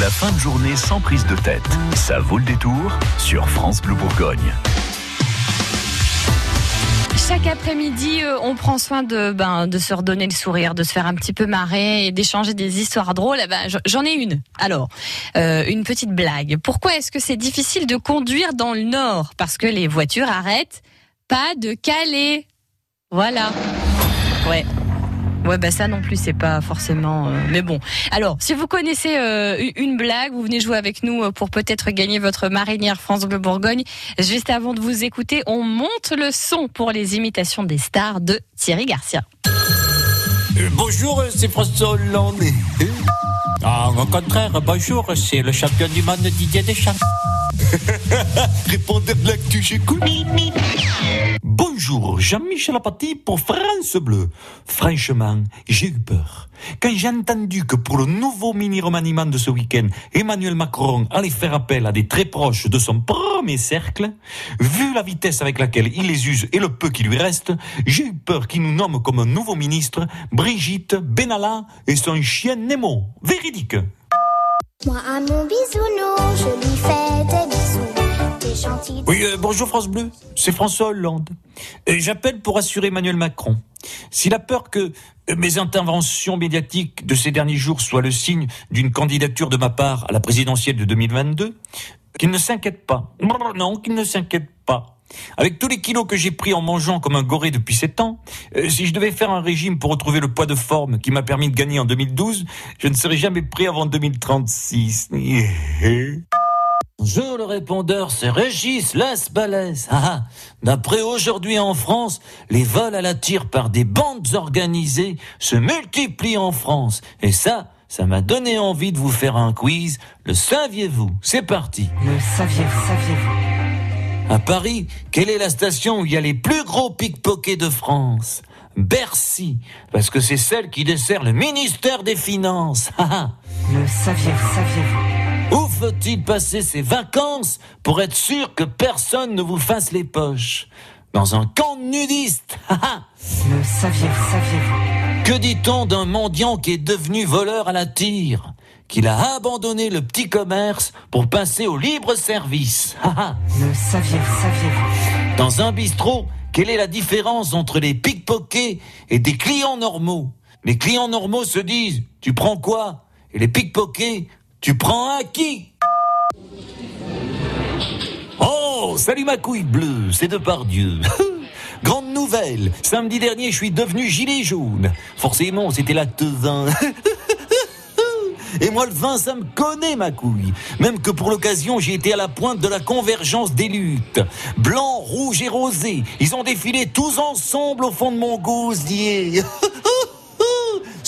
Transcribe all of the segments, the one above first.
La fin de journée sans prise de tête. Ça vaut le détour sur France Bleu Bourgogne. Chaque après-midi, euh, on prend soin de, ben, se redonner le sourire, de se faire un petit peu marrer et d'échanger des histoires drôles. Eh ben, J'en ai une. Alors, euh, une petite blague. Pourquoi est-ce que c'est difficile de conduire dans le Nord? Parce que les voitures arrêtent pas de caler. Voilà. Ouais. Ouais, bah ça non plus, c'est pas forcément. euh, Mais bon. Alors, si vous connaissez euh, une blague, vous venez jouer avec nous euh, pour peut-être gagner votre marinière France Bleu Bourgogne. Juste avant de vous écouter, on monte le son pour les imitations des stars de Thierry Garcia. Euh, bonjour, c'est François Hollande. Ah, au contraire, bonjour, c'est le champion du monde Didier Deschamps. Répondez de l'actu, j'écoute. Bonjour, Jean-Michel Apathy pour France Bleu. Franchement, j'ai eu peur. Quand j'ai entendu que pour le nouveau mini-remaniement de ce week-end, Emmanuel Macron allait faire appel à des très proches de son premier cercle, vu la vitesse avec laquelle il les use et le peu qui lui reste, j'ai eu peur qu'il nous nomme comme nouveau ministre Brigitte Benalla et son chien Nemo. Véridique. Moi à mon Oui, euh, bonjour France Bleu, c'est François Hollande. Et J'appelle pour assurer Emmanuel Macron. S'il a peur que euh, mes interventions médiatiques de ces derniers jours soient le signe d'une candidature de ma part à la présidentielle de 2022, qu'il ne s'inquiète pas. Non, qu'il ne s'inquiète pas. Avec tous les kilos que j'ai pris en mangeant comme un goré depuis 7 ans, euh, si je devais faire un régime pour retrouver le poids de forme qui m'a permis de gagner en 2012, je ne serais jamais prêt avant 2036. Bonjour, le répondeur, c'est Régis Las Balès. Ah, ah. D'après aujourd'hui en France, les vols à la tire par des bandes organisées se multiplient en France. Et ça, ça m'a donné envie de vous faire un quiz. Le saviez-vous? C'est parti. Le saviez-vous, saviez-vous À Paris, quelle est la station où il y a les plus gros pickpockets de France? Bercy, parce que c'est celle qui dessert le ministère des Finances. Ah, ah. Le saviez-vous, saviez-vous faut-il passer ses vacances pour être sûr que personne ne vous fasse les poches? Dans un camp ah. Le saviez-vous, Que dit-on d'un mendiant qui est devenu voleur à la tire? Qu'il a abandonné le petit commerce pour passer au libre service. Le saviez-vous, saviez-vous? Dans un bistrot, quelle est la différence entre les pickpockets et des clients normaux? Les clients normaux se disent Tu prends quoi? Et les pickpockets Tu prends à qui? Oh, salut ma couille bleue, c'est de par Dieu. Grande nouvelle, samedi dernier je suis devenu gilet jaune. Forcément, c'était l'acte 20. Et moi, le vin, ça me connaît, ma couille. Même que pour l'occasion, j'ai été à la pointe de la convergence des luttes. Blanc, rouge et rosé. Ils ont défilé tous ensemble au fond de mon gosier.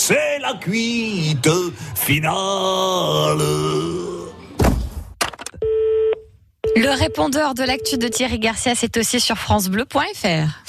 C'est la cuite finale. Le répondeur de l'actu de Thierry Garcia, c'est aussi sur francebleu.fr.